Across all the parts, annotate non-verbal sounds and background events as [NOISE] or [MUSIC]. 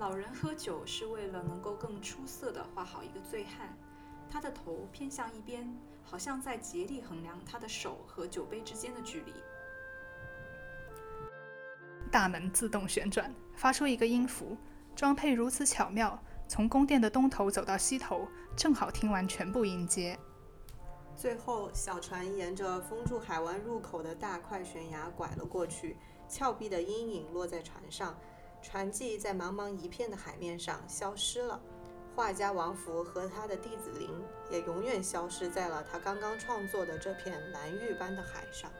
老人喝酒是为了能够更出色地画好一个醉汉，他的头偏向一边，好像在竭力衡量他的手和酒杯之间的距离。大门自动旋转，发出一个音符，装配如此巧妙，从宫殿的东头走到西头，正好听完全部音阶。最后，小船沿着封住海湾入口的大块悬崖拐了过去，峭壁的阴影落在船上。船迹在茫茫一片的海面上消失了，画家王福和他的弟子林也永远消失在了他刚刚创作的这片蓝玉般的海上。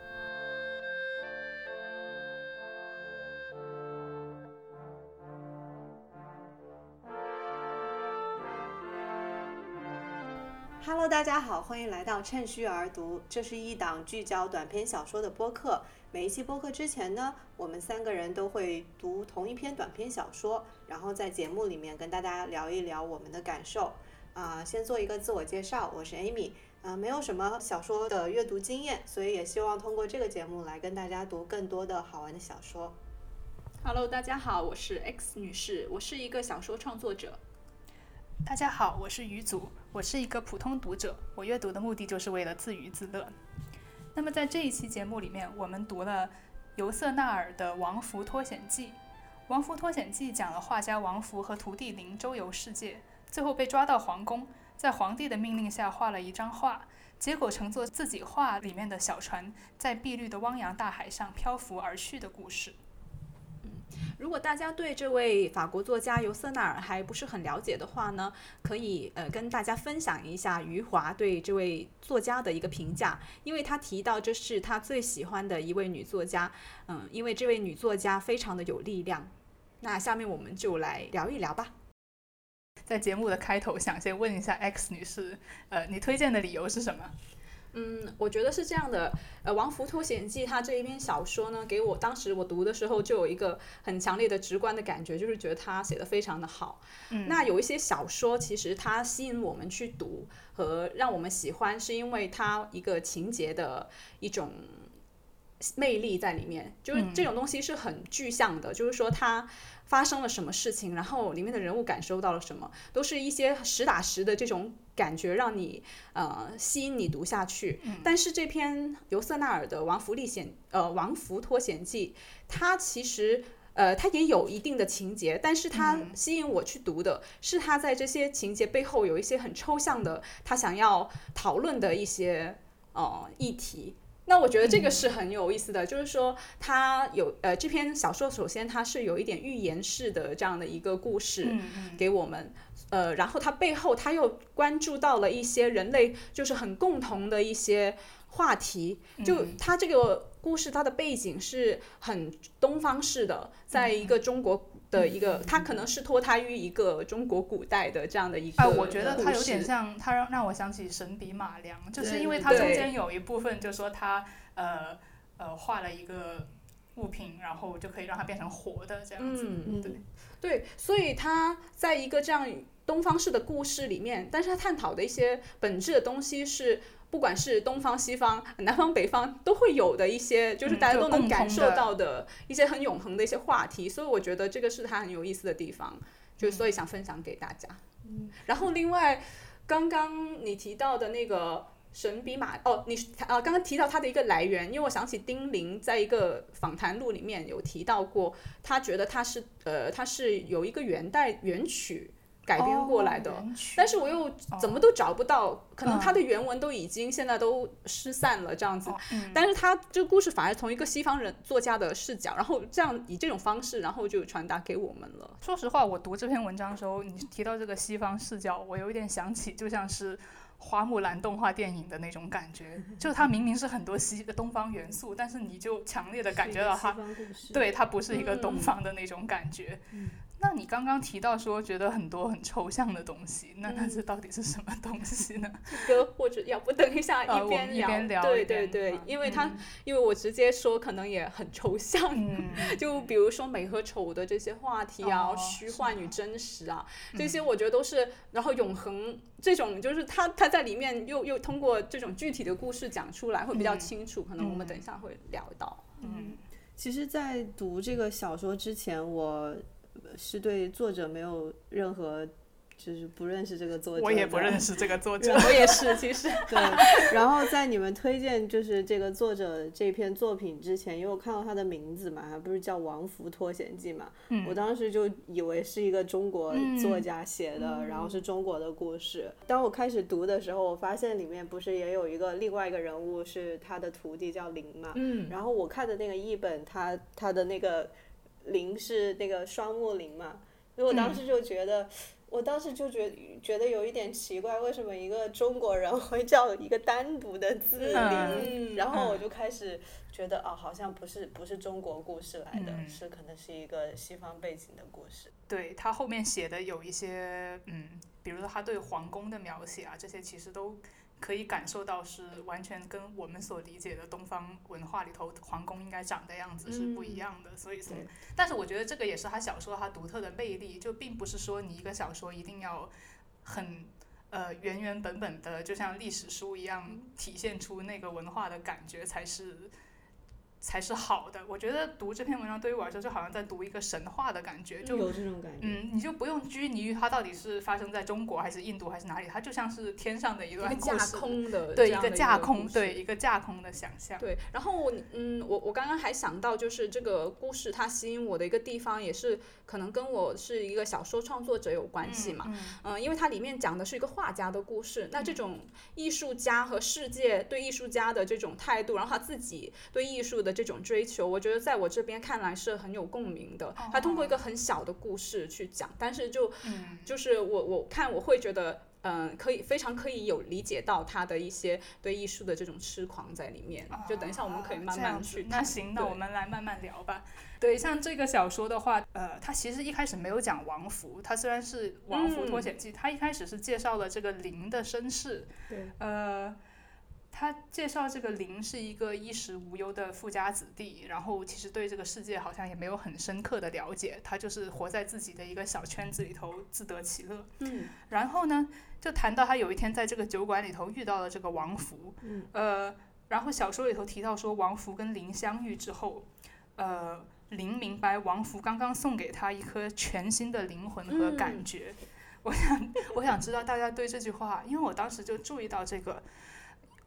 Hello，大家好，欢迎来到趁虚而读，这是一档聚焦短篇小说的播客。每一期播客之前呢，我们三个人都会读同一篇短篇小说，然后在节目里面跟大家聊一聊我们的感受。啊，先做一个自我介绍，我是 Amy，啊，没有什么小说的阅读经验，所以也希望通过这个节目来跟大家读更多的好玩的小说。Hello，大家好，我是 X 女士，我是一个小说创作者。大家好，我是于祖，我是一个普通读者，我阅读的目的就是为了自娱自乐。那么在这一期节目里面，我们读了尤瑟纳尔的《王福脱险记》。《王福脱险记》讲了画家王福和徒弟林周游世界，最后被抓到皇宫，在皇帝的命令下画了一张画，结果乘坐自己画里面的小船，在碧绿的汪洋大海上漂浮而去的故事。如果大家对这位法国作家尤瑟纳尔还不是很了解的话呢，可以呃跟大家分享一下余华对这位作家的一个评价，因为他提到这是他最喜欢的一位女作家，嗯，因为这位女作家非常的有力量。那下面我们就来聊一聊吧。在节目的开头，想先问一下 X 女士，呃，你推荐的理由是什么？嗯，我觉得是这样的。呃，《王福脱险记》它这一篇小说呢，给我当时我读的时候就有一个很强烈的直观的感觉，就是觉得他写的非常的好。嗯，那有一些小说其实它吸引我们去读和让我们喜欢，是因为它一个情节的一种魅力在里面，就是这种东西是很具象的，就是说它。发生了什么事情，然后里面的人物感受到了什么，都是一些实打实的这种感觉，让你呃吸引你读下去。但是这篇尤瑟纳尔的《王弗历险》呃《王弗脱险记》，它其实呃它也有一定的情节，但是它吸引我去读的是它在这些情节背后有一些很抽象的，他想要讨论的一些呃议题。那我觉得这个是很有意思的，就是说它有呃这篇小说，首先它是有一点寓言式的这样的一个故事给我们，呃，然后它背后它又关注到了一些人类就是很共同的一些话题，就它这个故事它的背景是很东方式的，在一个中国。的一个，它可能是脱胎于一个中国古代的这样的一个。啊，我觉得它有点像，它让让我想起神笔马良，就是因为它中间有一部分，就说他呃呃画了一个物品，然后就可以让它变成活的这样子。嗯对对，所以他在一个这样东方式的故事里面，但是他探讨的一些本质的东西是。不管是东方、西方、南方、北方，都会有的一些，就是大家都能感受到的一些很永恒的一些话题，所以我觉得这个是它很有意思的地方，就所以想分享给大家。嗯，然后另外，刚刚你提到的那个神笔马，哦，你啊，刚刚提到它的一个来源，因为我想起丁玲在一个访谈录里面有提到过，他觉得它是呃，它是有一个元代元曲。改编过来的，但是我又怎么都找不到，可能它的原文都已经现在都失散了这样子。但是它这个故事反而从一个西方人作家的视角，然后这样以这种方式，然后就传达给我们了。说实话，我读这篇文章的时候，你提到这个西方视角，我有一点想起，就像是花木兰动画电影的那种感觉，[LAUGHS] 就它明明是很多西东方元素，但是你就强烈的感觉到它，对它不是一个东方的那种感觉。那你刚刚提到说觉得很多很抽象的东西，那它这到底是什么东西呢？[LAUGHS] 这个或者要不等一下一边聊，对对对，因为他因为我直接说可能也很抽象，[LAUGHS] 就比如说美和丑的这些话题啊，虚幻与真实啊，这些我觉得都是，然后永恒这种就是他他在里面又又通过这种具体的故事讲出来会比较清楚，可能我们等一下会聊到。嗯，其实，在读这个小说之前，我。是对作者没有任何。就是不认识这个作者，我也不认识这个作者，我也是，其实 [LAUGHS] 对。然后在你们推荐就是这个作者这篇作品之前，因为我看到他的名字嘛，还不是叫《王福脱险记》嘛，我当时就以为是一个中国作家写的，然后是中国的故事。当我开始读的时候，我发现里面不是也有一个另外一个人物是他的徒弟叫林嘛，嗯。然后我看的那个译本，他他的那个林是那个双木林嘛，所以我当时就觉得。我当时就觉觉得有一点奇怪，为什么一个中国人会叫一个单独的字林？然后我就开始觉得，哦，好像不是不是中国故事来的，是可能是一个西方背景的故事。对他后面写的有一些，嗯，比如说他对皇宫的描写啊，这些其实都。可以感受到是完全跟我们所理解的东方文化里头皇宫应该长的样子是不一样的，所以从，但是我觉得这个也是他小说他独特的魅力，就并不是说你一个小说一定要很呃原原本本的，就像历史书一样体现出那个文化的感觉才是。才是好的。我觉得读这篇文章对于我来说，就好像在读一个神话的感觉，就有这种感觉。嗯，你就不用拘泥于它到底是发生在中国还是印度还是哪里，它就像是天上的一段架空的，对一个架空，对一个架空的想象。对，然后嗯，我我刚刚还想到，就是这个故事它吸引我的一个地方，也是可能跟我是一个小说创作者有关系嘛。嗯，因为它里面讲的是一个画家的故事，那这种艺术家和世界对艺术家的这种态度，然后他自己对艺术的。这种追求，我觉得在我这边看来是很有共鸣的。他通过一个很小的故事去讲，但是就就是我我看我会觉得，嗯，可以非常可以有理解到他的一些对艺术的这种痴狂在里面。就等一下我们可以慢慢去。那行，那我们来慢慢聊吧。对，像这个小说的话，呃，它其实一开始没有讲王福，它虽然是《王福脱险记》，它一开始是介绍了这个林的身世。对，呃。他介绍这个林是一个衣食无忧的富家子弟，然后其实对这个世界好像也没有很深刻的了解，他就是活在自己的一个小圈子里头自得其乐。嗯，然后呢，就谈到他有一天在这个酒馆里头遇到了这个王福。嗯，呃，然后小说里头提到说，王福跟林相遇之后，呃，林明白王福刚刚送给他一颗全新的灵魂和感觉。我想，我想知道大家对这句话，因为我当时就注意到这个。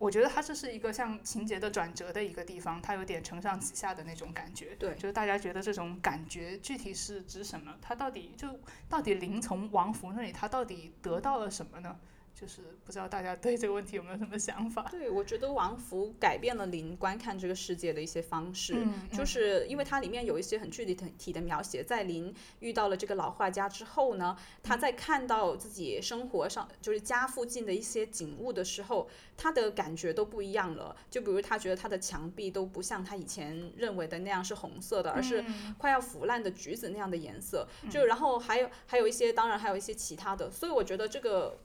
我觉得它这是一个像情节的转折的一个地方，它有点承上启下的那种感觉。对，就是大家觉得这种感觉具体是指什么？它到底就到底林从王福那里，他到底得到了什么呢？就是不知道大家对这个问题有没有什么想法？对，我觉得王福改变了林观看这个世界的一些方式，就是因为它里面有一些很具体的体的描写，在林遇到了这个老画家之后呢，他在看到自己生活上就是家附近的一些景物的时候，他的感觉都不一样了。就比如他觉得他的墙壁都不像他以前认为的那样是红色的，而是快要腐烂的橘子那样的颜色。就然后还有还有一些，当然还有一些其他的，所以我觉得这个。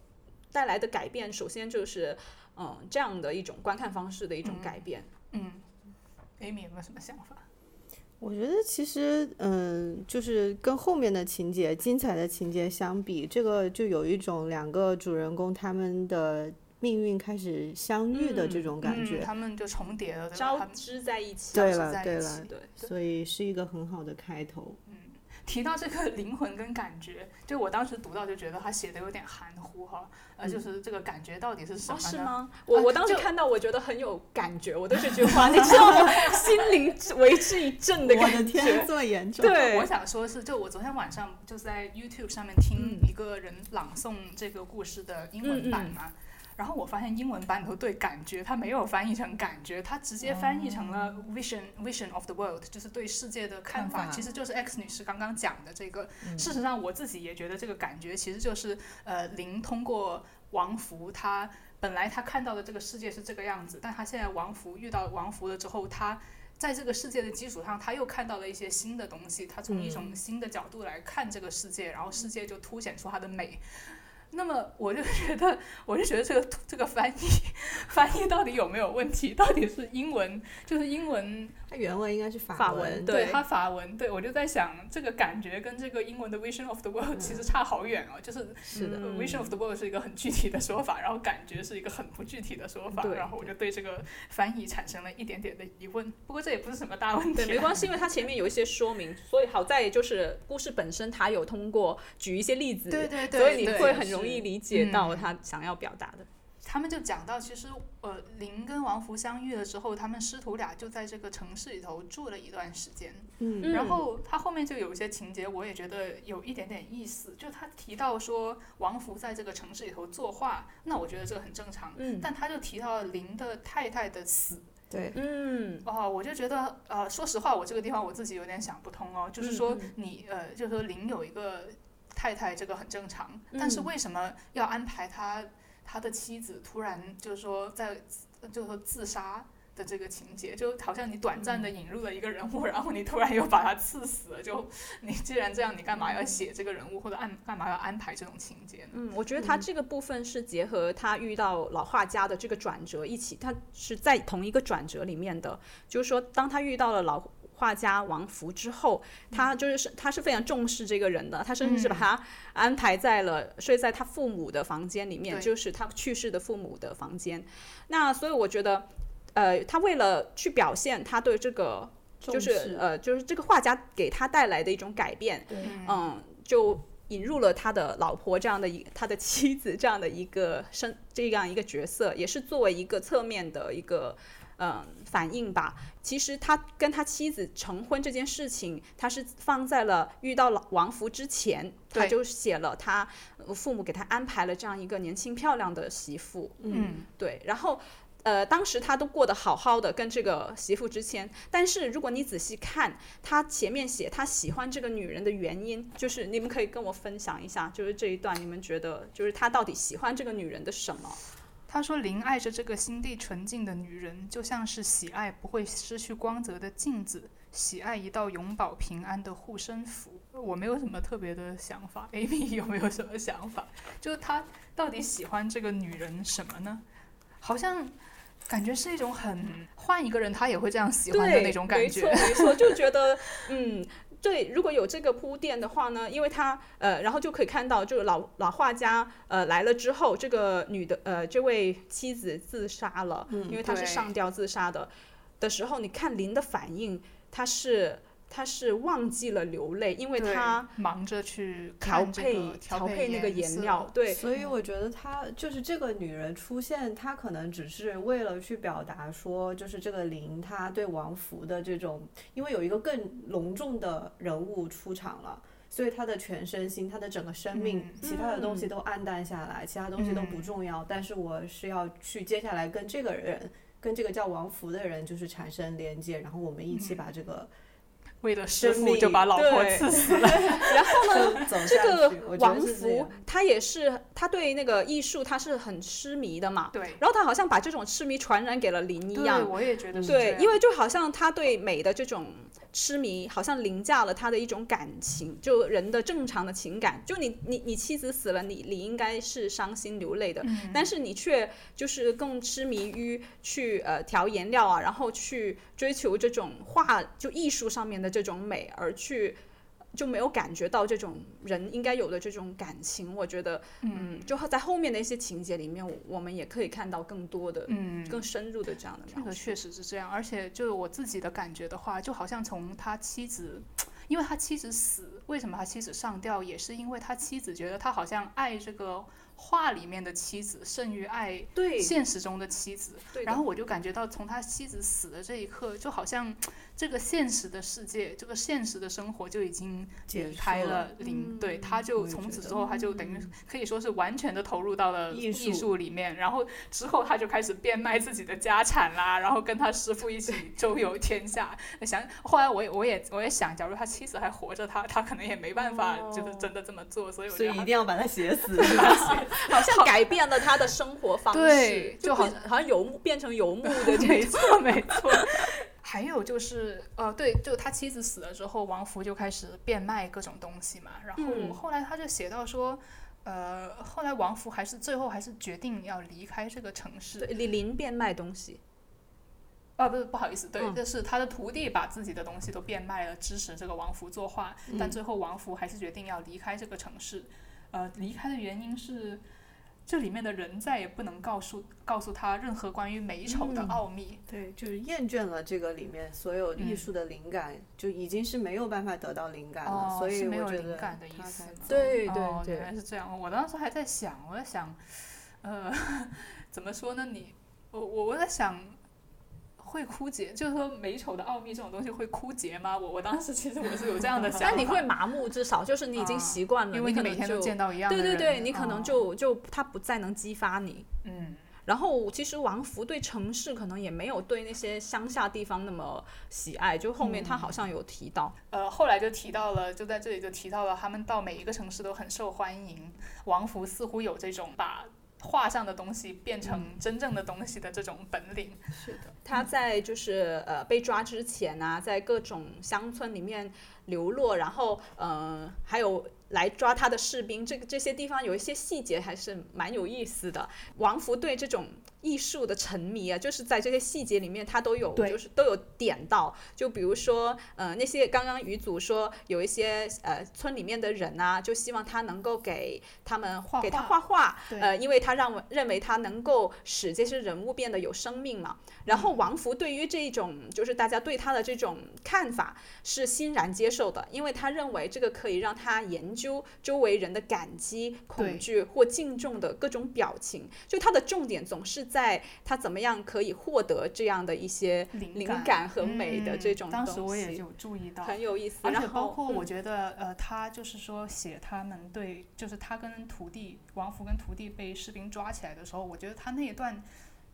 带来的改变，首先就是，嗯，这样的一种观看方式的一种改变。嗯，Amy 有没有什么想法？我觉得其实，嗯，就是跟后面的情节、精彩的情节相比，这个就有一种两个主人公他们的命运开始相遇的这种感觉。他们就重叠了，交织在一起。对了，对了，对，所以是一个很好的开头。提到这个 [LAUGHS] 灵魂跟感觉，就我当时读到就觉得他写的有点含糊哈，呃，就是这个感觉到底是什么呢？是吗？我我当时看到，我觉得很有感觉，我都这句话，你知道吗？[LAUGHS] 心灵为之一振的感觉。我的天，这么严重？对，我想说是，就我昨天晚上就在 YouTube 上面听一个人朗诵这个故事的英文版嘛。然后我发现英文版里头对感觉，它没有翻译成感觉，它直接翻译成了 vision vision of the world，就是对世界的看法，其实就是 X 女士刚刚讲的这个。事实上，我自己也觉得这个感觉其实就是呃，林通过王福，他本来他看到的这个世界是这个样子，但他现在王福遇到王福了之后，他在这个世界的基础上，他又看到了一些新的东西，他从一种新的角度来看这个世界，然后世界就凸显出它的美。那么我就觉得，我就觉得这个这个翻译 [LAUGHS] 翻译到底有没有问题？到底是英文就是英文，它原文应该是法文，文对。它法文，对我就在想，这个感觉跟这个英文的 vision of the world 其实差好远哦。就是是的。呃 vision of the world 是一个很具体的说法，然后感觉是一个很不具体的说法，然后我就对这个翻译产生了一点点的疑问。不过这也不是什么大问题没关系，因为它前面有一些说明，所以好在就是故事本身它有通过举一些例子，对对对，所以你会很容易理解到嗯。他想要表达的。他们就讲到，其实呃，林跟王福相遇了之后，他们师徒俩就在这个城市里头住了一段时间。嗯嗯然后他后面就有一些情节，我也觉得有一点点意思。就他提到说，王福在这个城市里头作画，那我觉得这个很正常。嗯但他就提到了林的太太的死，对，嗯哦，我就觉得呃，说实话，我这个地方我自己有点想不通哦。就是说你呃，就是说林有一个太太，这个很正常，但是嗯为什么要安排他他的妻子突然就是说在就是说自杀？的这个情节，就好像你短暂嗯的引入了一个人物，然后你突然又把他刺死了。就你既然这样，你干嘛要写这个人物，或者安干嘛要安排这种情节呢？嗯，我觉得他这个部分是结合他遇到老画家的这个转折一起，他是在同一个转折里面的。就是说，当他遇到了老画家王福之后，他就是他是非常重视这个人的，他甚至是把嗯他安排在了睡在他父母的房间里面，就是他去世的父母的房间。那所以我觉得，呃，他为了去表现他对这个。就是呃，就是这个画家给他带来的一种改变，嗯嗯，就引入了他的老婆这样的一他的妻子这样的一个身这样一个角色，也是作为一个侧面的一个嗯反应吧。其实他跟他妻子成婚这件事情，他是放在了遇到了王福之前，他就写了他呃父母给他安排了这样一个年轻漂亮的媳妇，嗯对，然后。呃，当时他都过得好好的，跟这个媳妇之前。但是如果你仔细看，他前面写他喜欢这个女人的原因，就是你们可以跟我分享一下，就是这一段你们觉得，就是他到底喜欢这个女人的什么？他说：“林爱着这个心地纯净的女人，就像是喜爱不会失去光泽的镜子，喜爱一道永保平安的护身符。”我没有什么特别的想法，Amy [LAUGHS] 有没有什么想法？就是他到底喜欢这个女人什么呢？好像感觉是一种很换一个人他也会这样喜欢的，那种感觉。没错，没错，就觉得嗯。对，如果有这个铺垫的话呢，因为他呃，然后就可以看到，就是老老画家呃来了之后，这个女的呃这位妻子自杀了，因为她是上吊自杀的。的时候，你看林的反应，他是他是忘记了流泪，因为对他忙着去调配调配那个颜料，对，所以我觉得她就是这个女人出现，她可能只是为了去表达说，就是这个林她对王福的这种，因为有一个更隆重的人物出场了。所以她的全身心，她的整个生命，嗯其他的东西都暗淡下来，其他东西都不嗯重要。但是我是要去接下来跟这个人，跟这个叫王福的人，就是产生连接，然后我们一起把这个为了师生傅就把老婆对刺死 [LAUGHS] 了。[LAUGHS] 然后呢，这。个王福他也是，他对那个艺术他是很痴迷的嘛，对，然后他好像把这种痴迷传染给了林一样对，样，我也觉得是对，因为为就好像他对美的这种痴迷，好像凌驾了他的一种感情，就人的正常的情感。就你你你妻子死了，你你应该是伤心流泪的，嗯但是你却就是更痴迷于去呃调颜料啊，然后去追求这种画就艺术上面的这种美，而去。就没有感觉到这种人应该有的这种感情，我觉得，嗯，就在后面的一些情节里面，我我们也可以看到更多的、嗯，更深入的这样的。这个确实是这样，而且就是我自己的感觉的话，就好像从他妻子，因为他妻子死，为什么他妻子上吊，也是因为他妻子觉得他好像爱这个画里面的妻子胜于爱对，现实中的妻子，然后我就感觉到从他妻子死的这一刻，就好像这个现实的世界，这个现实的生活就已经结离开束了了林，嗯对，他就从此之后，他就等于可以说是完全的投入到了艺术艺术里面，然后之后他就开始变卖自己的家产啦，然后跟他师傅一起 [LAUGHS] 周游天下。想后来我也我也我也想，假如他妻子还活着，他他可能也没办法就是真的这么做，所以我所觉得他以一定要把他写死。[LAUGHS] [LAUGHS] 好像改变了他的生活方式，对就好像好像游牧变成游牧的这没种。错，没错。还有就是，呃，对，就他妻子死了之后，王福就开始变卖各种东西嘛。然后嗯后来他就写到说，呃，后来王福还是最后还是决定要离开这个城市。李，林林变卖东西。啊，不是，不好意思，对，嗯这是他的徒弟把自己的东西都变卖了，支持这个王福作画，但最后王福还是决定要离开这个城市。呃，离开的原因是，这里面的人再也不能告诉告诉他任何关于美丑的嗯奥秘。对，就是厌倦了这个里面所有艺术的灵感，就已经是没有办法得到灵感了，哦，所以是没有灵感的意思吗？对哦，对原来是这样。我当时还在想，我在想，呃，[LAUGHS] 怎么说呢？你，我我我在想，会枯竭，就是说美丑的奥秘这种东西会枯竭吗？我我当时其实我是有这样的想法。[LAUGHS] 但你会麻木，至少就是你已经啊习惯了，因为每天见到一样的人。对对对，你可能哦就就它不再能激发你。嗯然后其实王福对城市可能也没有对那些乡下地方那么喜爱，就后面他好像有提到，呃，后来就提到了，就在这里就提到了，他们到每一个城市都很受欢迎。王福似乎有这种把画上的东西变成真正的东西的这种本领。是的，他在就是呃被抓之前啊，在各种乡村里面流落，然后呃还有来抓他的士兵，这个这些地方有一些细节还是蛮有意思的。王福对这种艺术的沉迷啊，就是在这些细节里面他都有就是都有点到，就比如说呃那些刚刚于祖说有一些呃村里面的人啊，就希望他能够给他们画给他画画呃，因为他让我认为他能够使这些人物变得有生命嘛。然后王福对于这种就是大家对他的这种看法是欣然接受的，因为他认为这个可以让他研究周围人的感激、恐惧或敬重的各种表情。就他的重点总是在他怎么样可以获得这样的一些灵灵感和美的这嗯种当时我也有注意到，很有意思。而且包括我嗯觉得，呃，他就是说写他们对，就是他跟徒弟王福跟徒弟被士兵抓起来的时候，我觉得他那一段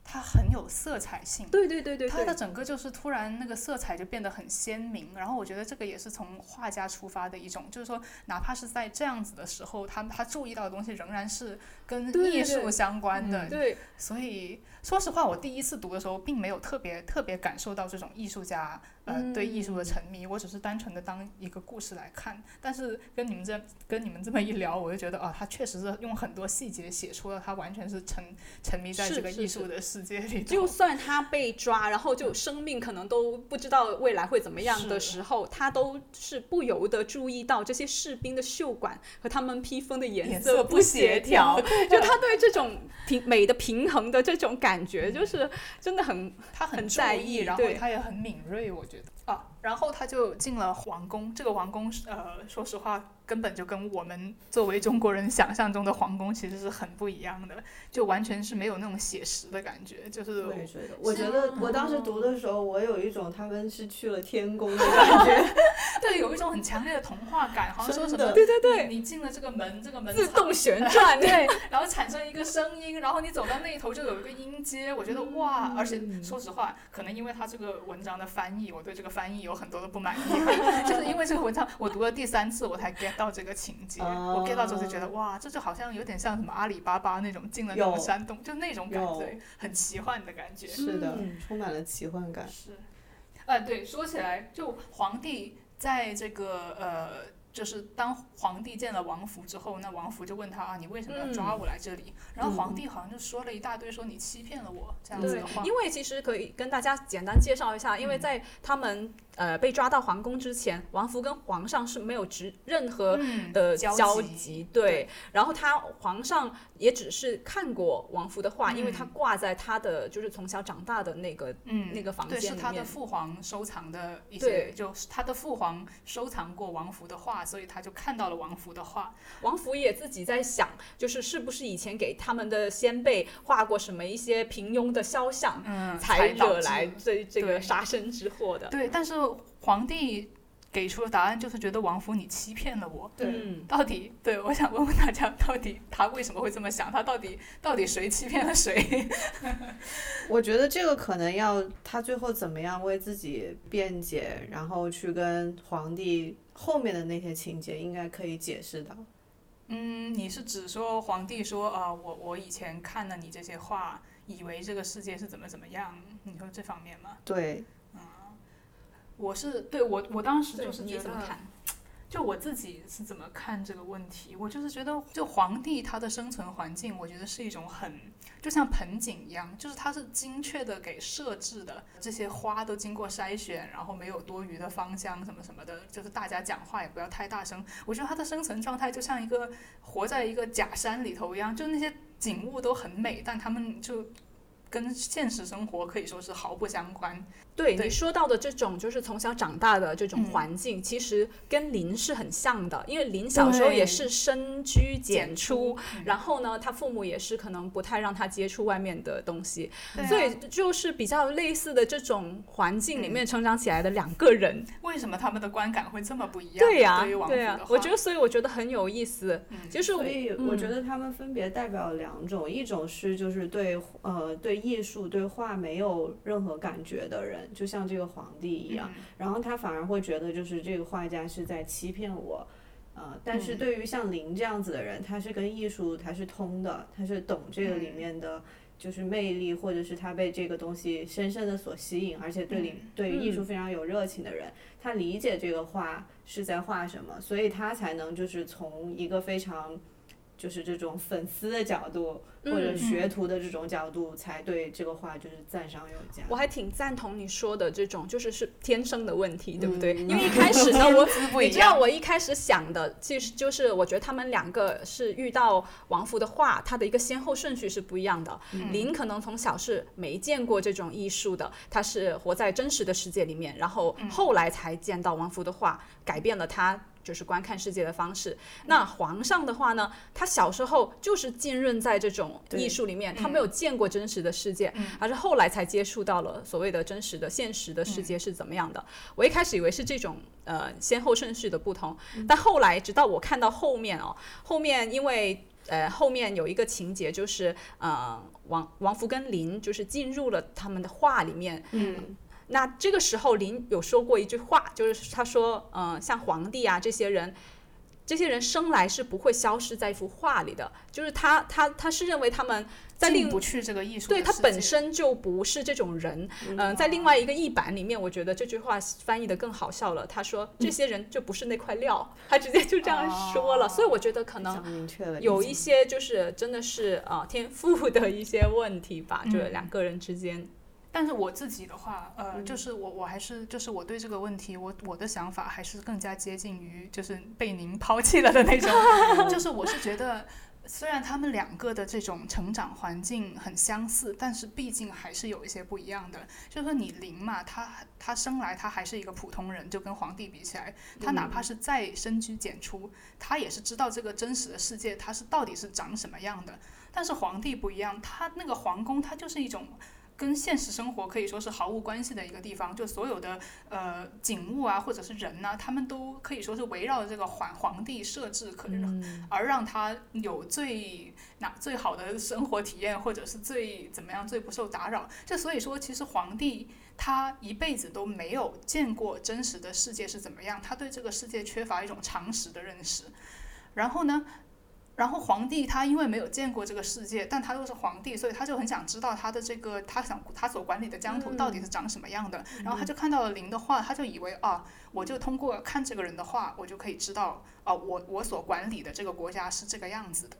他很有色彩性。对对对对他的，整个就是突然那个色彩就变得很鲜明，然后我觉得这个也是从画家出发的一种，就是说哪怕是在这样子的时候，他他注意到的东西仍然是跟艺术相关的，对。所以说实话，我第一次读的时候，并没有特别特别感受到这种艺术家呃、对艺术的沉迷，我只是单纯的当一个故事来看。但是跟你们这跟你们这么一聊，我就觉得啊，他确实是用很多细节写出了他完全是沉沉迷在这个艺术的世界里。就算他被抓，然后就生命可能都不知道未来会怎么样的时候，他都是不由得注意到这些士兵的袖管和他们披风的颜颜色色不协调 [LAUGHS] 就他对这种平美的平衡的这种感觉，就是真的很他很在意，然后他也很敏锐，我觉得啊，然后他就进了皇宫。这个皇宫是呃，说实话，根本就跟我们作为中国人想象中的皇宫其实是很不一样的，就完全是没有那种写实的感觉，就是我也觉得，我觉得我当时读的时候，我有一种他们是去了天宫的感觉。[LAUGHS] 对，有一种很强烈的童话感，好像说什么对对对你你进了这个门，这个门自动旋转，对，然后产生一个声音，然后你走到那一头就有一个音阶，我觉得哇！而且说实话，可能因为他这个文章的翻译，我对这个翻译有很多的不满意，[LAUGHS] 就是因为这个文章我读了第三次我才 get 到这个情节，我 get 到之后就觉得哇，这就好像有点像什么阿里巴巴那种进了那种山洞，就那种感觉，很奇幻的感觉。是的嗯，充满了奇幻感。是，呃，对，说起来，就皇帝在这个呃，就是当皇帝见了王府之后，那王府就问他啊，你为什么要抓我来这里？然后皇帝好像就说了一大堆，说你欺骗了我这样子的话。，因为其实可以跟大家简单介绍一下，因为嗯在他们呃被抓到皇宫之前，王福跟皇上是没有直任何嗯的交交集集，对。然后他皇上也只是看过王福的画，因为他嗯挂在他的就是从小长大的那个嗯，那个房对，是他的间里面。父皇收藏的一些，对就是他的父皇收藏过王福的画，所以他就看到了王福的画。王福也自己在想，就是是不是以前给他们的先辈画过什么一些平庸的肖像，嗯，才惹来这这个杀身之祸的。对，但是皇帝给出的答案就是觉得王府你欺骗了我。对，到底，对我想问问大家，到底他为什么会这么想？他到底到底谁欺骗了谁？[LAUGHS] 我觉得这个可能要他最后怎么样为自己辩解，然后去跟皇帝后面的那些情节应该可以解释到。嗯，你是指说皇帝说啊、我我以前看了你这些话，以为这个世界是怎么怎么样？你说这方面吗？对，我是对我我当时就是你觉得，怎么看？[TSK] 就我自己是怎么看这个问题？我就是觉得，就皇帝他的生存环境，我觉得是一种很就像盆景一样，就是它是精确的给设置的，这些花都经过筛选，然后没有多余的芳香什么什么的，就是大家讲话也不要太大声。我觉得他的生存状态就像一个活在一个假山里头一样，就那些景物都很美，但他们就跟现实生活可以说是毫不相关。对对。你说到的这种，就是从小长大的这种嗯。环境，其实跟林是很像的，因为林小时候也是深居简出，嗯。然后呢，他父母也是可能不太让他接触外面的东西，啊。所以就是比较类似的这种环境里面成长起来的两个人。为什么他们的观感会这么不一样？对呀、对呀、我觉得，所以我觉得很有意思，嗯。就是所以我觉嗯。得他们分别代表两种，一种是就是对呃对艺术对画没有任何感觉的人，就像这个皇帝一样，嗯。然后他反而会觉得就是这个画家是在欺骗我。呃，但是嗯。对于像林这样子的人，他是跟艺术他是通的，他是懂这个里嗯。面的，就是魅力，或者是他被这个东西深深的所吸引，而且对里、嗯对艺术嗯。非常有热情的人，他理解这个画是在画什么，所以他才能就是从一个非常就是这种粉丝的角度或者嗯学徒的这种角度，才对这个画就是赞赏有加。我还挺赞同你说的这种，就是是天生的问题，对不对？嗯因为一开始呢，[LAUGHS] 我你知道。我一开始想的，其实就是我觉得他们两个是遇到王福的画，他的一个先后顺序是不一样的。嗯林可能从小是没见过这种艺术的，他是活在真实的世界里面，然后嗯后来才见到王福的画，改变了他。就是观看世界的方式。那皇上的话呢，他小时候就是浸润在这种艺术里面，他嗯没有见过真实的世界，嗯而是后来才接触到了所谓的真实的现实的世界是怎么样的。我一开始以为是这种呃先后顺序的不同，但后来直到我看到后面哦，后面因为呃后面有一个情节就是呃王王福跟林就是进入了他们的画里面，嗯那这个时候林有说过一句话，就是他说，嗯、像皇帝啊这些人。这些人生来是不会消失在一幅画里的，就是他他他是认为他们在另进不去这个艺术对他本身就不是这种人，嗯、在另外一个译版里面，我觉得这句话翻译的更好笑了。他说这些人就不是那块料，他直接就这样说了。所以我觉得可能有一些就是真的是呃天赋的一些问题吧，就是嗯两个人之间。但是我自己的话，呃，嗯就是我我还是就是我对这个问题，我我的想法还是更加接近于就是被您抛弃了的那种，就是我是觉得。虽然他们两个的这种成长环境很相似，但是毕竟还是有一些不一样的。就是说你林嘛，他他生来他还是一个普通人，就跟皇帝比起来，他哪怕是再深居简出，他也是知道这个真实的世界他是到底是长什么样的。但是皇帝不一样，他那个皇宫，它就是一种跟现实生活可以说是毫无关系的一个地方，就所有的呃景物啊，或者是人呐、他们都可以说是围绕着这个皇皇帝设置，可能而让他有最那最好的生活体验，或者是最怎么样最不受打扰。这所以说，其实皇帝他一辈子都没有见过真实的世界是怎么样，他对这个世界缺乏一种常识的认识。然后呢，然后皇帝他因为没有见过这个世界，但他又是皇帝，所以他就很想知道他的这个他想他所管理的疆土到底是长什么样的。然后他就看到了林的画，他就以为啊，我就通过看这个人的画，我就可以知道啊，我我所管理的这个国家是这个样子的。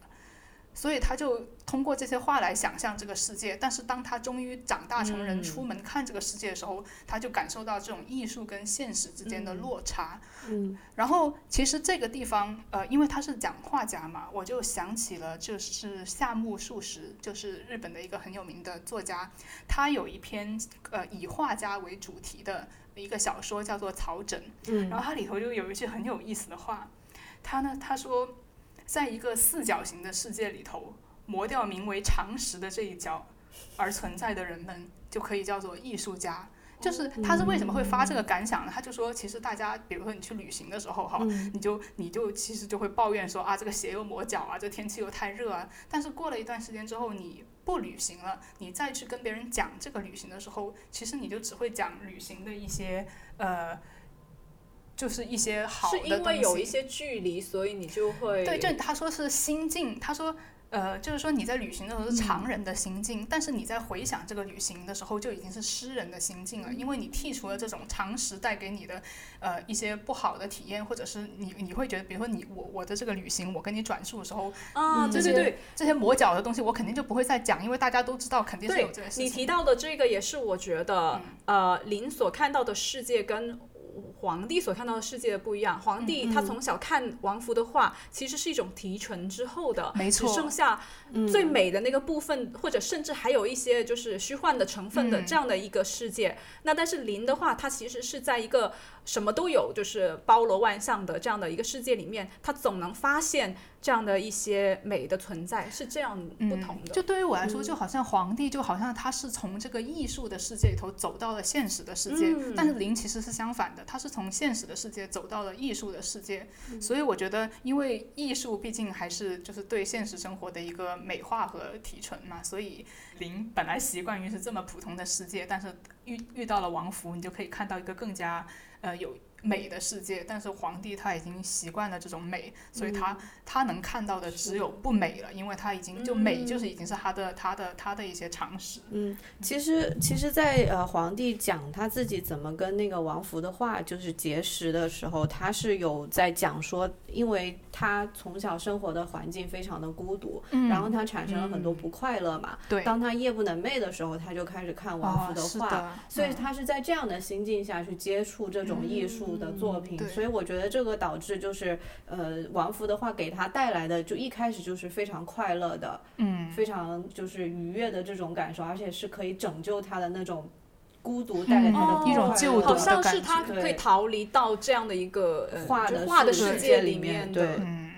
所以他就通过这些话来想象这个世界，但是当他终于长大成人，嗯。出门看这个世界的时候，他就感受到这种艺术跟现实之间的落差。嗯。然后其实这个地方，呃，因为他是讲画家嘛，我就想起了就是夏目漱石，就是日本的一个很有名的作家，他有一篇呃以画家为主题的一个小说叫做《草枕》，嗯。然后它里头就有一句很有意思的话，他呢他说，在一个四角形的世界里头，磨掉名为常识的这一角而存在的人们，就可以叫做艺术家。就是他是为什么会发这个感想呢？他就说，其实大家，比如说你去旅行的时候，哈，嗯你就你就其实就会抱怨说啊，这个鞋又磨脚啊，这天气又太热啊。但是过了一段时间之后，你不旅行了，你再去跟别人讲这个旅行的时候，其实你就只会讲旅行的一些呃就是一些好的。因为有一些距离，所以你就会对，就他说是心境，他说。呃，就是说你在旅行的时候是常人的心境，但是你在回想这个旅行的时候就已经是诗人的心境了，因为你剔除了这种常识带给你的呃一些不好的体验，或者是你你会觉得，比如说你我我的这个旅行，我跟你转述的时候，啊，对对对，这些磨脚的东西我肯定就不会再讲，因为大家都知道肯定是有这个事情。你提到的这个也是我觉得，呃，林所看到的世界跟。皇帝所看到的世界不一样。皇帝他从小看王弗的画，其实是一种提纯之后的，没错，只剩下最美的那个部分，或者甚至还有一些就是虚幻的成分的这样的一个世界。那但是林的话，它其实是在一个什么都有，就是包罗万象的这样的一个世界里面，他总能发现。这样的一些美的存在是这样不同的。就对于我来说，就好像皇帝，就好像他是从这个艺术的世界里头走到了现实的世界，但是林其实是相反的，他是从现实的世界走到了艺术的世界。所以我觉得，因为艺术毕竟还是就是对现实生活的一个美化和提纯嘛，所以林本来习惯于是这么普通的世界，但是遇遇到了王福，你就可以看到一个更加呃有。美的世界，但是皇帝他已经习惯了这种美，所以他他能看到的只有不美了，因为他已经就美就是已经是他的他的他的一些常识。嗯，其实其实，在呃皇帝讲他自己怎么跟那个王弗的话就是结识的时候，他是有在讲说，因为他从小生活的环境非常的孤独，然后他产生了很多不快乐嘛。对。当他夜不能寐的时候，他就开始看王弗的画，所以他是在这样的心境下去接触这种艺术。的作品，所以我觉得这个导致就是呃，王福的话给他带来的就一开始就是非常快乐的，嗯，非常就是愉悦的这种感受，而且是可以拯救他的那种孤独带给他的一种救好像是他可以逃离到这样的一个画的画的世界里面，对，嗯，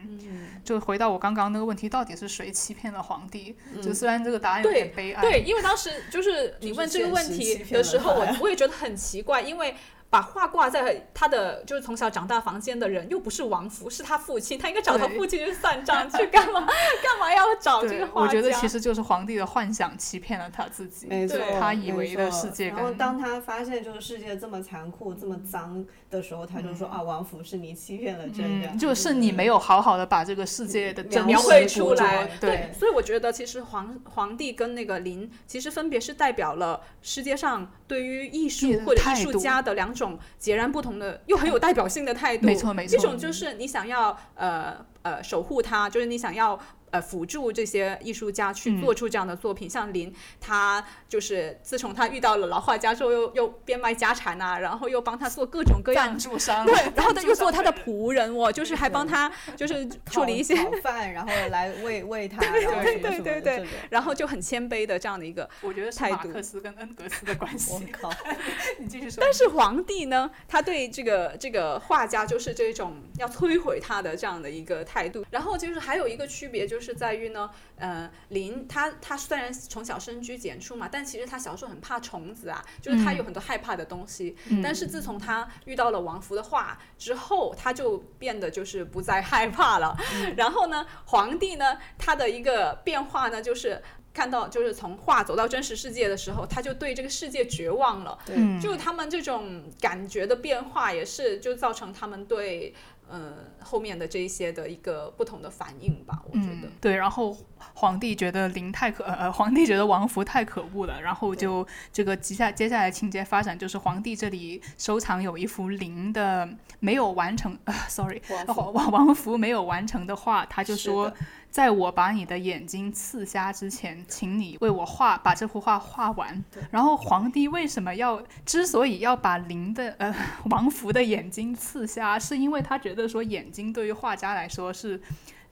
就回到我刚刚那个问题，到底是谁欺骗了皇帝？就虽然这个答案有点悲哀，对，因为当时就是你问这个问题的时候，我我也觉得很奇怪，因为。把画挂在他的就是从小长大房间的人又不是王福，是他父亲，他应该找他父亲去算账，去干嘛？[LAUGHS] 干嘛要找这个画我觉得其实就是皇帝的幻想欺骗了他自己，对，他以为的世界。然后当他发现这个世界这么残酷、这么脏的时候，他就说啊，王府是你欺骗了真人，就是你没有好好的把这个世界的描绘出来。对，所以我觉得其实皇皇帝跟那个林，其实分别是代表了世界上对于艺术或者艺术家的两。种截然不同的又很有代表性的态度，没错没错。一种就是你想要呃呃守护它，就是你想要。呃，辅助这些艺术家去做出这样的作品，像林，他就是自从他遇到了老画家之后，又又变卖家产呐，然后又帮他做各种各样赞助商，对，[LAUGHS] 然后他又做他的仆人，我就是还帮他就是 [LAUGHS] 处理一些饭，然后来喂喂他，对对对对，然后就很谦卑的这样的一个，我觉得是马克思跟恩格斯的关系。我靠，[LAUGHS] 你继续说。但是皇帝呢，他对这个这个画家就是这种要摧毁他的这样的一个态度，然后就是还有一个区别就。就是在于呢，呃，林他他虽然从小深居简出嘛，但其实他小时候很怕虫子啊，就是他有很多害怕的东西。但是自从他遇到了王福的画之后，他就变得就是不再害怕了。[LAUGHS] 然后呢，皇帝呢，他的一个变化呢，就是看到就是从画走到真实世界的时候，他就对这个世界绝望了。对，就他们这种感觉的变化，也是就造成他们对。呃，后面的这一些的一个不同的反应吧，我觉得对。然后皇帝觉得林太可，呃，皇帝觉得王福太可恶了，然后就这个接下接下来情节发展就是皇帝这里收藏有一幅林的没有完成，呃，sorry，王王王福没有完成的画，他就说。在我把你的眼睛刺瞎之前，请你为我画把这幅画画完。然后皇帝为什么要之所以要把林的呃王福的眼睛刺瞎，是因为他觉得说眼睛对于画家来说是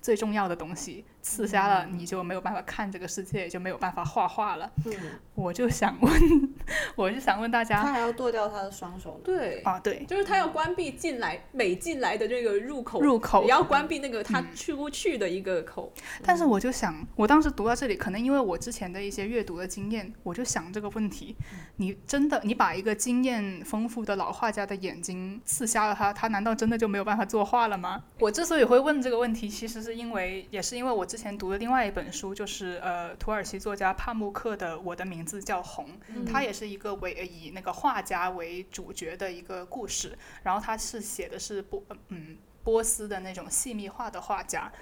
最重要的东西。刺瞎了，你就没有办法看这个世界，也就没有办法画画了。嗯，[LAUGHS] 我就想问，我就想问大家，他还要剁掉他的双手？对啊，对，就是他要关闭进来每进来的这个入口，入口也要关闭那个他去不去的一个口。但是我就想，我当时读到这里，可能因为我之前的一些阅读的经验，我就想这个问题：你真的，你把一个经验丰富的老画家的眼睛刺瞎了他，他难道真的就没有办法作画了吗？我之所以会问这个问题，其实是是因为，也是因为我之前读的另外一本书，就是呃土耳其作家帕慕克的《我的名字叫红》，它也是一个为以那个画家为主角的一个故事。然后他是写的是波嗯波斯的那种细密画的画家，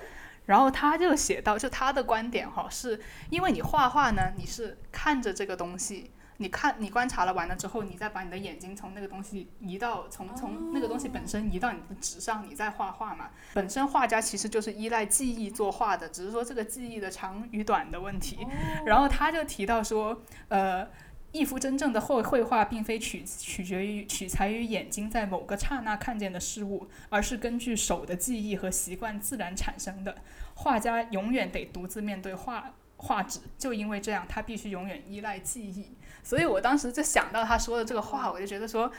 然后他就写到，就他的观点哈，是因为你画画呢，你是看着这个东西。你看，你观察了完了之后，你再把你的眼睛从那个东西移到从从那个东西本身移到你的纸上，你再画画嘛。本身画家其实就是依赖记忆作画的，只是说这个记忆的长与短的问题。然后他就提到说，呃，一幅真正的绘绘画并非取取决于取材于眼睛在某个刹那看见的事物，而是根据手的记忆和习惯自然产生的。画家永远得独自面对画画纸，就因为这样，他必须永远依赖记忆。所以我当时就想到他说的这个话，我就觉得说，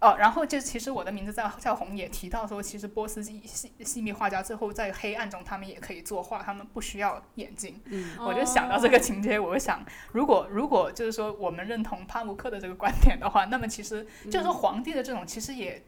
哦，然后就其实我的名字叫叫红也提到说，其实波斯细细细密画家最后在黑暗中他们也可以作画，他们不需要眼睛。嗯，我就想到这个情节，我就想，如果如果就是说我们认同帕慕克的这个观点的话，那么其实就是说皇帝的这种其实也。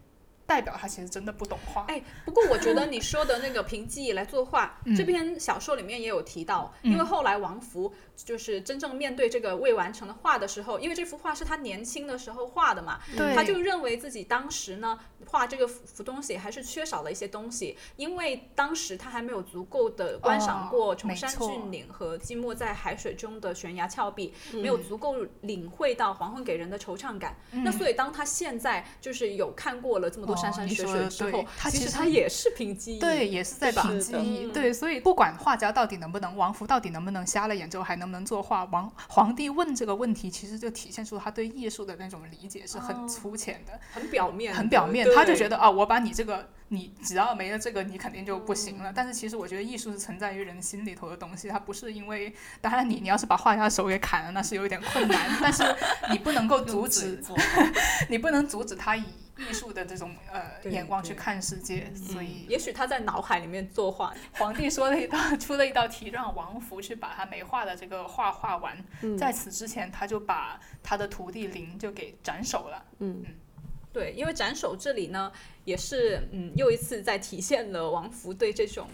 代表他其实真的不懂画。哎，不过我觉得你说的那个凭记忆来作画，[LAUGHS] 这篇小说里面也有提到，因为后来王福就是真正面对这个未完成的画的时候，因为这幅画是他年轻的时候画的嘛，他就认为自己当时呢画这个幅东西还是缺少了一些东西，因为当时他还没有足够的观赏过崇山峻岭和寂寞在海水中的悬崖峭壁，没有足够领会到黄昏给人的惆怅感。那所以当他现在就是有看过了这么多。山山水水之后，他其实他也是凭记忆，对，也是在凭记忆，对，所以不管画家到底能不能，王福到底能不能瞎了眼之后还能不能作画，王皇帝问这个问题，其实就体现出他对艺术的那种理解是很粗浅的，很表面，很表面，他就觉得啊，我把你这个。你只要没了这个，你肯定就不行了。但是其实我觉得艺术是存在于人心里头的东西，它不是因为。当然，你你要是把画家的手给砍了，那是有一点困难。但是你不能够阻止，[LAUGHS] 你不能阻止他以艺术的这种呃眼光去看世界。所以，也许他在脑海里面作画。[LAUGHS] 皇帝说了一道出了一道题，让王福去把他没画的这个画画完。在此之前，他就把他的徒弟林就给斩首了。嗯嗯。对，因为斩首这里呢，也是嗯，又一次在体现了王福对这种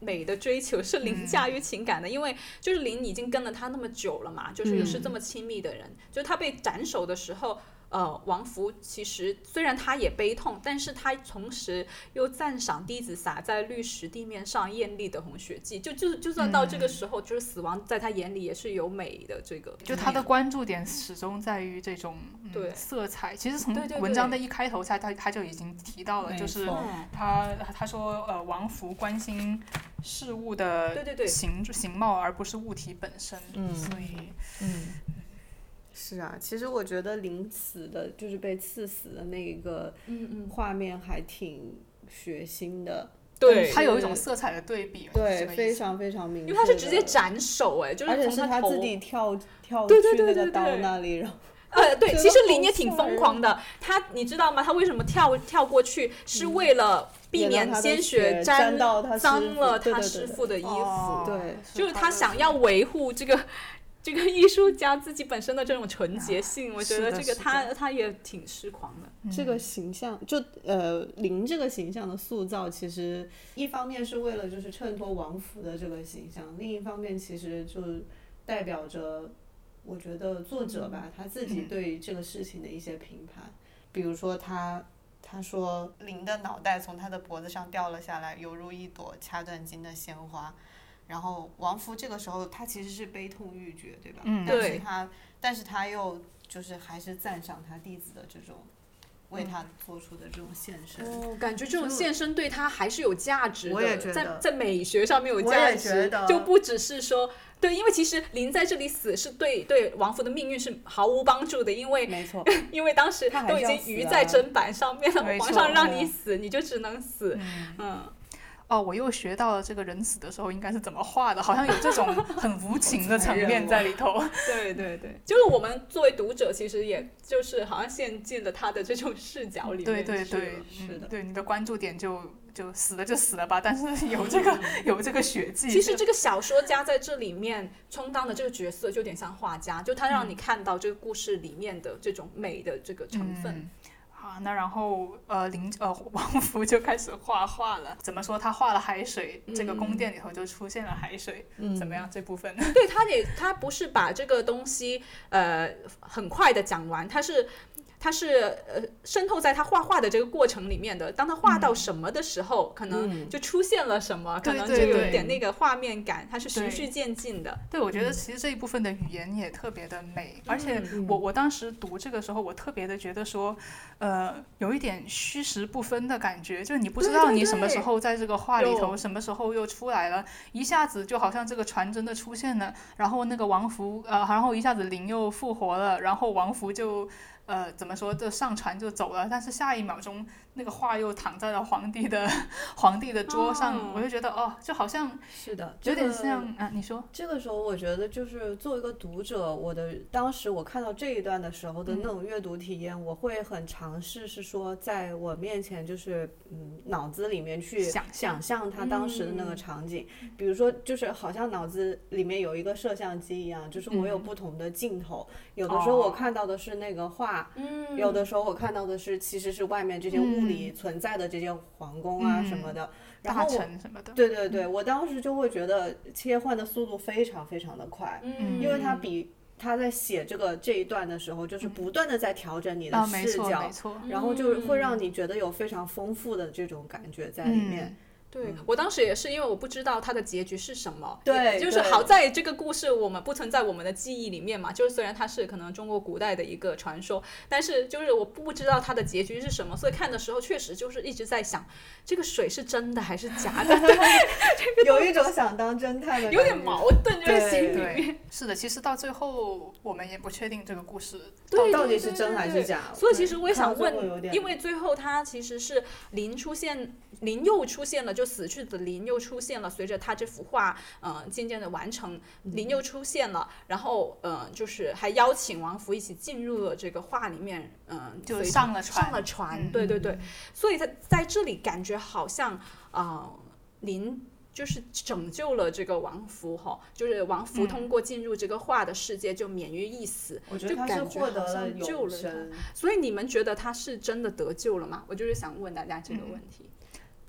美的追求是凌驾于情感的，因为就是林已经跟了他那么久了嘛，就是也是这么亲密的人，就是他被斩首的时候。呃，王福其实虽然他也悲痛，但是他同时又赞赏弟子洒在绿石地面上艳丽的红血迹。就就就算到这个时候，就是死亡在他眼里也是有美的。这个就他的关注点始终在于这种对色彩。其实从文章的一开头，他他他就已经提到了，就是他他说呃，王福关心事物的对对对形形貌，而不是物体本身。嗯，所以嗯。是啊，其实我觉得临死的，就是被刺死的那个画面还挺血腥的。对，它有一种色彩的对比。对，非常非常明显。因为他是直接斩首，哎，就是而且是他自己跳跳去那个刀那里，然后。[LAUGHS] 呃，对，[LAUGHS] 其实林也挺疯狂的。他，你知道吗？他为什么跳跳过去？是为了避免鲜血沾到他脏了他师傅的衣服。对，就是他想要维护这个。这个艺术家自己本身的这种纯洁性，我觉得这个他他也挺痴狂的。这个形象，就呃林这个形象的塑造，其实一方面是为了就是衬托王府的这个形象，另一方面其实就代表着，我觉得作者吧他自己对这个事情的一些评判。比如说他他说林的脑袋从他的脖子上掉了下来，犹如一朵掐断筋的鲜花。然后王福这个时候他其实是悲痛欲绝，对吧？嗯，但是他，但是他又就是还是赞赏他弟子的这种为他做出的这种献身。哦，感觉这种献身对他还是有价值的，在在美学上面有价值，就不只是说对，因为其实林在这里死是对对王福的命运是毫无帮助的，因为没错，因为当时都已经鱼在砧板上面了，皇上让你死，你就只能死，嗯。哦，我又学到了这个人死的时候应该是怎么画的，好像有这种 [LAUGHS] 很无情的层面在里头。[LAUGHS] 对对对，就是我们作为读者，其实也就是好像陷进了他的这种视角里面。对对对，是的。对你的关注点就就死了就死了吧，但是 [LAUGHS] 有这个有这个血迹。其实这个小说家在这里面充当的这个角色就有点像画家，就他让你看到这个故事里面的这种美的这个成分。啊，那然后呃林呃王福就开始画画了。怎么说？他画了海水，这个宫殿里头就出现了海水。嗯怎么样？这部分？对，他也他不是把这个东西呃很快的讲完，他是。他是呃渗透在他画画的这个过程里面的。当他画到什么的时候，可能嗯就出现了什么，可能就有对对点那个画面感，它是循序渐进的。对，我觉得其实这一部分的语言也特别的美，而且嗯我我当时读这个时候，我特别的觉得说，呃，有一点虚实不分的感觉，就是你不知道你什么时候在这个画里头，有什么时候又出来了，一下子就好像这个船真的出现了，然后那个王福呃，然后一下子灵又复活了，然后王福就。呃，怎么说？就上船就走了，但是下一秒钟，那个画又躺在了皇帝的 [LAUGHS] 皇帝的桌上，哦我就觉得哦，就好像是的，有点这个像啊，你说，这个时候，我觉得就是作为一个读者，我的当时我看到这一段的时候的那种阅读体验，我会很尝试是说，在我面前就是嗯脑子里面去想象想象他当时的那个场景，比如说就是好像脑子里面有一个摄像机一样，就是我有不同的镜头，有的时候我哦。看到的是那个画，嗯。有的时候我看到的是其实是外面这些物理存在的这些皇宫啊什么的，然大后我。臣什么的，对对对，我当时就会觉得切换的速度非常非常的快，嗯。因为它比他在写这个这一段的时候，就是不断的在调整你的视角，然后就会让你觉得有非常丰富的这种感觉在里面。对我当时也是，因为我不知道它的结局是什么，对就是好在这个故事我们不存在我们的记忆里面嘛，就是虽然它是可能中国古代的一个传说，但是就是我不知道它的结局是什么，所以看的时候确实就是一直在想，这个水是真的还是假的，[LAUGHS] 有一种想当侦探的有点矛盾，就是心里面。[LAUGHS] 是的，其实到最后我们也不确定这个故事到底是真还是假所以其实我也想问，因为最后他其实是林出现，林又出现了，就死去的林又出现了。随着他这幅画，呃，渐渐的完成，林又出现了，然后呃，就是还邀请王福一起进入了这个画里面，嗯、就上了船上了船，嗯对对对。所以在在这里感觉好像啊、呃林。就是拯救了这个王福哈，就是王福嗯通过进入这个画的世界就免于一死，我觉就得他是获感觉获得了救了他永生。所以你们觉得他是真的得救了吗？我就是想问大家这个嗯问题。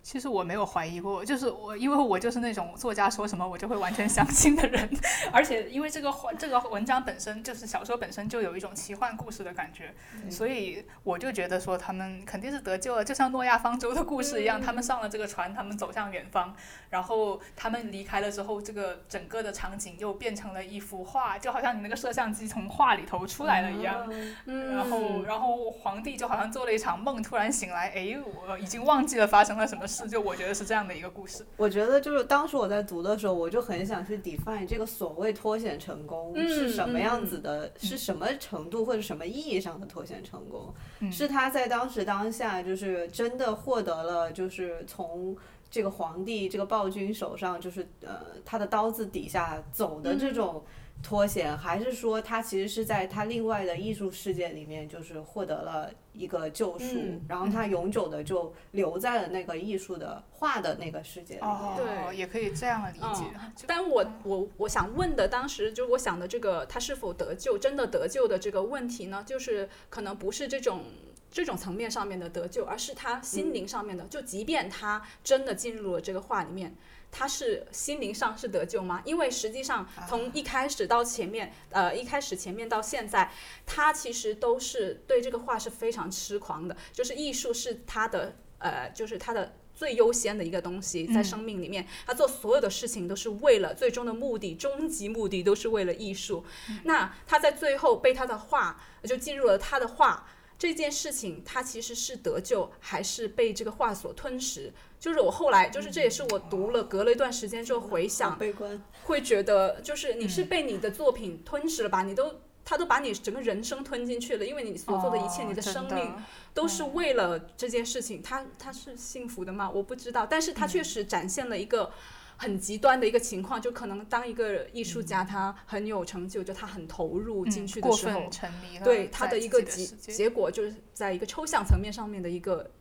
其实我没有怀疑过，就是我，因为我就是那种作家说什么我就会完全相信的人，[LAUGHS] 而且因为这个这个文章本身就是小说本身就有一种奇幻故事的感觉，所以我就觉得说他们肯定是得救了，就像诺亚方舟的故事一样，他们上了这个船，他们走向远方，然后他们离开了之后，这个整个的场景又变成了一幅画，就好像你那个摄像机从画里头出来了一样。嗯然后，然后皇帝就好像做了一场梦，突然醒来，哎，我已经忘记了发生了什么事，就我觉得是这样的一个故事。我觉得就是当时我在读的时候，我就很想去 define 这个所谓脱险成功嗯是什么样嗯子的，是什么程度或者什么意义上的脱险成功？嗯是他在当时当下就是真的获得了，就是从这个皇帝这个暴君手上，就是呃他的刀子底下走的这种。脱险，还是说他其实是在他另外的艺术世界里面，就是获得了一个救赎，嗯然后他永久的就留在了那个艺术的画的那个世界里面。哦，对也可以这样理解。就但我我我想问的，当时就是我想的这个他是否得救，真的得救的这个问题呢，就是可能不是这种。这种层面上面的得救，而是他心灵上面的。就即便他真的进入了这个画里面，他是心灵上是得救吗？因为实际上从一开始到前面，呃，一开始前面到现在，他其实都是对这个画是非常痴狂的，就是艺术是他的，呃，就是他的。最优先的一个东西，在生命里面，他做所有的事情都是为了最终的目的，终极目的都是为了艺术。那他在最后被他的画就进入了他的画这件事情，它其实是得救，还是被这个话所吞噬？就是我后来，就是这也是我读了，隔了一段时间之后回想，悲观。会觉得就是你是被你的作品吞噬了吧？你都他都把你整个人生吞进去了，因为你所做的一切，你的生命都是为了这件事情。他他是幸福的吗？我不知道，但是他确实展现了一个。很极端的一个情况，就可能当一个艺术家，他很有成就，就他很投入进去的时候，分沉迷了对他的一个结结果，就是在一个抽象层面上面的一个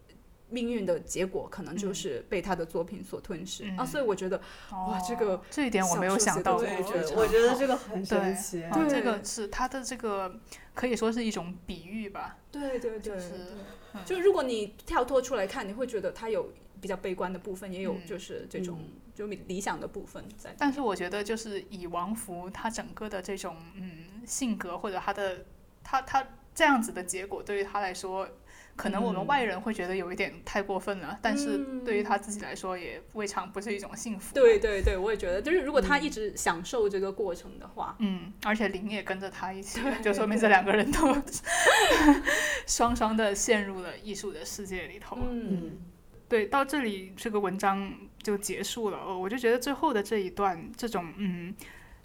命运的结果可能就是被他的作品所吞噬、嗯啊，所以我觉得哇这个哦这一点我没有想到过，小说写得我觉得这个很对神奇。对，这个是他的这个可以说是一种比喻吧，对对对，就是嗯。就如果你跳脱出来看，你会觉得他有比较悲观的部分，也有嗯。就是这种、就理想的部分在。但是我觉得，就是以王福他整个的这种嗯性格，或者他的他他这样子的结果，对于他来说，可能我们嗯外人会觉得有一点太过分了，但是嗯对于他自己来说，也未尝不是一种幸福。对，对对，我也觉得，就是如果他一直享受这个过程的话，嗯，而且林也跟着他一起，就说明这两个人都 [LAUGHS] 双双的陷入了艺术的世界里头。嗯对，到这里这个文章就结束了。哦，我就觉得最后的这一段，这种嗯，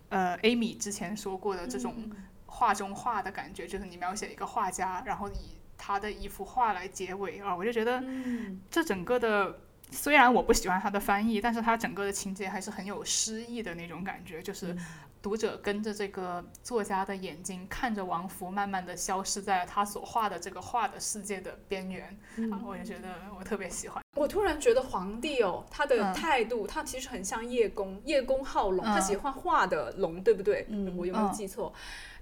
呃，Amy 之前说过的这种嗯画中画的感觉，就是你描写一个画家，然后以他的一幅画来结尾啊，我就觉得嗯这整个的。虽然我不喜欢他的翻译，但是他整个的情节还是很有诗意的那种感觉，就是读者跟着这个作家的眼睛，看着王福慢慢的消失在他所画的这个画的世界的边缘、啊，我也觉得我特别喜欢。我突然觉得皇帝哦，他的嗯态度，他其实很像叶公，叶公好龙，嗯他喜欢画的龙，对不对？嗯我有没有嗯记错？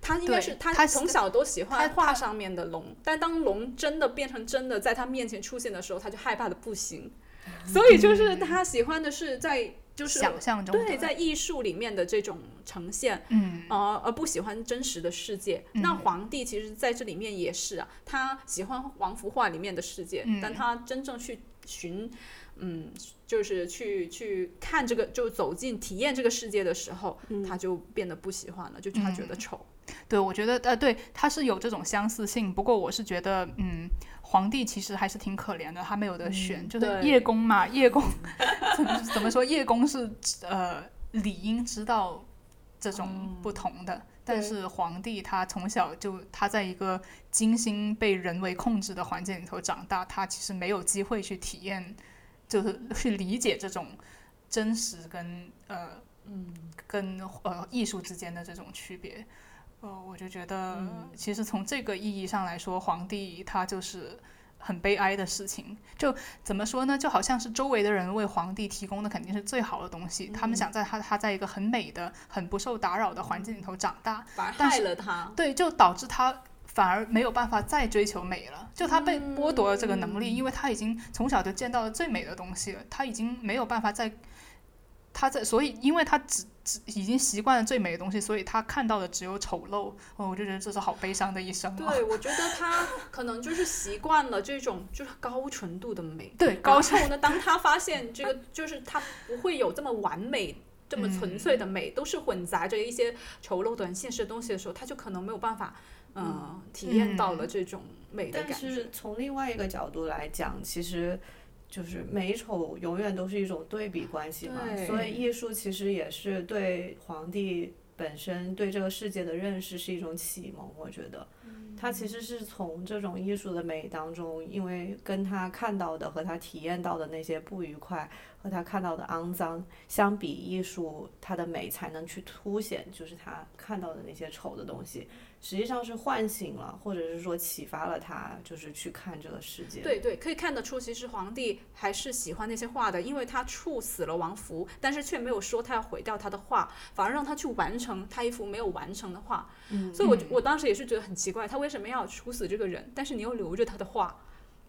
他应该是他他从小都喜欢画上面的龙，但当龙真的变成真的在他面前出现的时候，他就害怕的不行。[LAUGHS] 所以就是他喜欢的是在就是想象中对在艺术里面的这种呈现，嗯呃，而不喜欢真实的世界。嗯那皇帝其实在这里面也是啊，他喜欢王幅画里面的世界，嗯但他真正去寻，嗯，就是去去看这个，就走进体验这个世界的时候，他就变得不喜欢了，就他觉得嗯丑。对，我觉得呃，对，他是有这种相似性。不过我是觉得，嗯，皇帝其实还是挺可怜的，他没有得选，就是叶公嘛，叶公怎么说？叶公是呃理应知道这种不同的，但是皇帝他从小就他在一个精心被人为控制的环境里头长大，他其实没有机会去体验，就是去理解这种真实跟呃嗯，跟呃艺术之间的这种区别。呃，我就觉得，嗯其实从这个意义上来说，皇帝他就是很悲哀的事情。就怎么说呢？就好像是周围的人为皇帝提供的肯定是最好的东西，他们想在他他在一个很美的、很不受打扰的环境里头长大，反而害了他。对，就导致他反而没有办法再追求美了。就他被剥夺了这个能力，因为他已经从小就见到了最美的东西了，他已经没有办法再，他在，所以因为他只只已经习惯了最美的东西，所以他看到的只有丑陋。哦，我就觉得这是好悲伤的一生啊。对，我觉得他可能就是习惯了这种就是高纯度的美。对，高然后呢，当他发现这个就是他不会有这么完美、这么纯粹的美，都是混杂着一些丑陋的、很现实的东西的时候，他就可能没有办法，嗯，体验到了这种美的但感觉。是从另外一个角度来讲，其实就是美丑永远都是一种对比关系嘛，所以艺术其实也是对皇帝本身对这个世界的认识是一种启蒙，我觉得。他其实是从这种艺术的美当中，因为跟他看到的和他体验到的那些不愉快和他看到的肮脏相比，艺术它的美才能去凸显，就是他看到的那些丑的东西。实际上是唤醒了，或者是说启发了他，就是去看这个世界。对对，可以看得出，其实皇帝还是喜欢那些画的，因为他处死了王福，但是却没有说他要毁掉他的画，反而让他去完成他一幅没有完成的画。嗯所以我我当时也是觉得很奇怪，他为什么要处死这个人，但是你又留着他的画？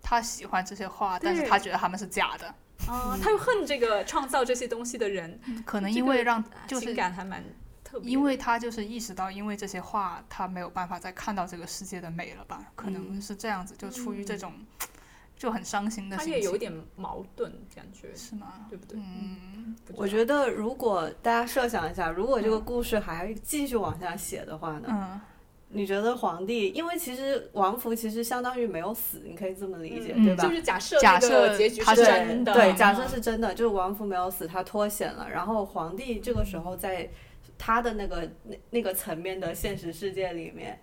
他喜欢这些画，但是他觉得他们是假的，啊、他又恨这个创造这些东西的人，可能因为让啊就是情感还蛮特别。因为他就是意识到，因为这些画，他没有办法再看到这个世界的美了吧？可能是这样子，就出于这种就很伤心的心情。他也有点矛盾感觉，是吗？对不对？嗯，我觉得如果大家设想一下，如果这个故事还继续往下写的话呢？嗯，你觉得皇帝，因为其实王福其实相当于没有死，你可以这么理解，嗯对吧？就是假设假设结局是是真的，对，假设嗯是真的，就是王福没有死，他脱险了，然后皇帝这个时候在他的那个那那个层面的现实世界里面，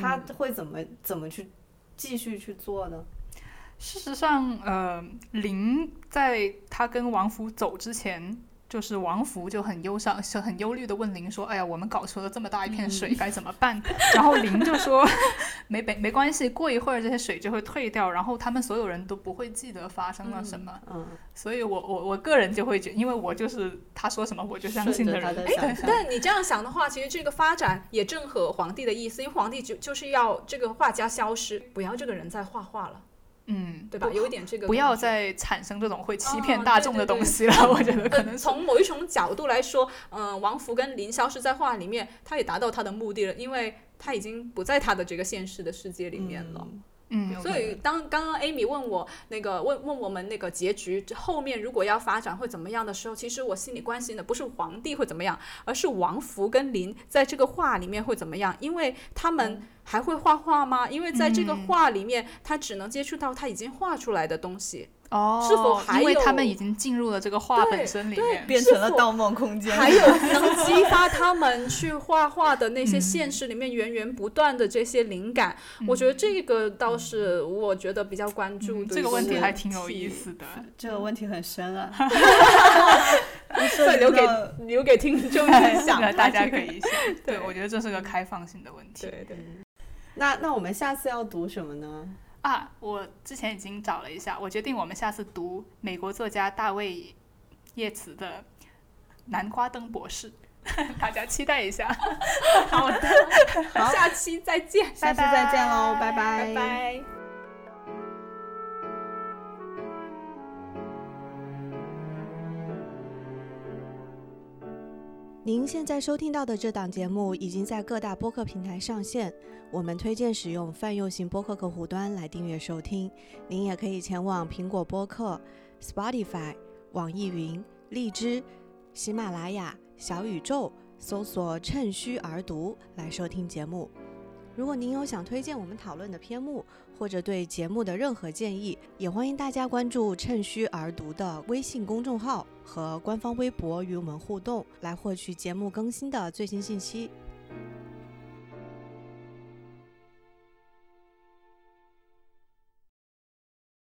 他嗯会怎么怎么去继续去做呢？事实上，呃，林在他跟王福走之前，就是王福就很忧伤、就很忧虑的问林说：“哎呀，我们搞出了这么大一片水，该怎么办？” [LAUGHS] 然后林就说：“ [LAUGHS] 没没没关系，过一会儿这些水就会退掉，然后他们所有人都不会记得发生了什么。嗯，所以我我我个人就会觉，因为我就是他说什么我就相信的人。哎，但你这样想的话，其实这个发展也正合皇帝的意思，因为皇帝就就是要这个画家消失，不要这个人再画画了。嗯，对吧？有一点这个，不要再产生这种会欺骗大众的东西了。我觉得可能从某一种角度来说，嗯，王福跟林消失在画里面，他也达到他的目的了，因为他已经不在他的这个现实的世界里面了。嗯，所以当刚刚 Amy 问我那个问问我们那个结局后面如果要发展会怎么样的时候，其实我心里关心的不是皇帝会怎么样，而是王福跟林在这个画里面会怎么样，因为他们。还会画画吗？因为在这个画里面，他只能接触到他已经画出来的东西。哦，是否还有？因为他们已经进入了这个画本身里面，变成了盗梦空间。还有 [LAUGHS] 能激发他们去画 [LAUGHS] 画的那些现实里面源源不断的这些灵感，我觉得这个倒是我觉得比较关注的。这个问题还挺有意思的，这个问题很深啊。[LAUGHS] 这留给留给听众去想，大家可以想。对，我觉得这是个开放性的问题。对对。那那我们下次要读什么呢？啊，我之前已经找了一下，我决定我们下次读美国作家大卫叶茨的《南瓜灯博士》，[LAUGHS] 大家期待一下。[LAUGHS] 好的，下期再见，下期再见喽，拜拜，拜拜。您现在收听到的这档节目已经在各大播客平台上线，我们推荐使用泛用型播客客户端来订阅收听。您也可以前往苹果播客、Spotify、网易云、荔枝、喜马拉雅、小宇宙搜索“趁虚而读”来收听节目。如果您有想推荐我们讨论的篇目，或者对节目的任何建议，也欢迎大家关注“趁虚而读”的微信公众号和官方微博与我们互动，来获取节目更新的最新信息。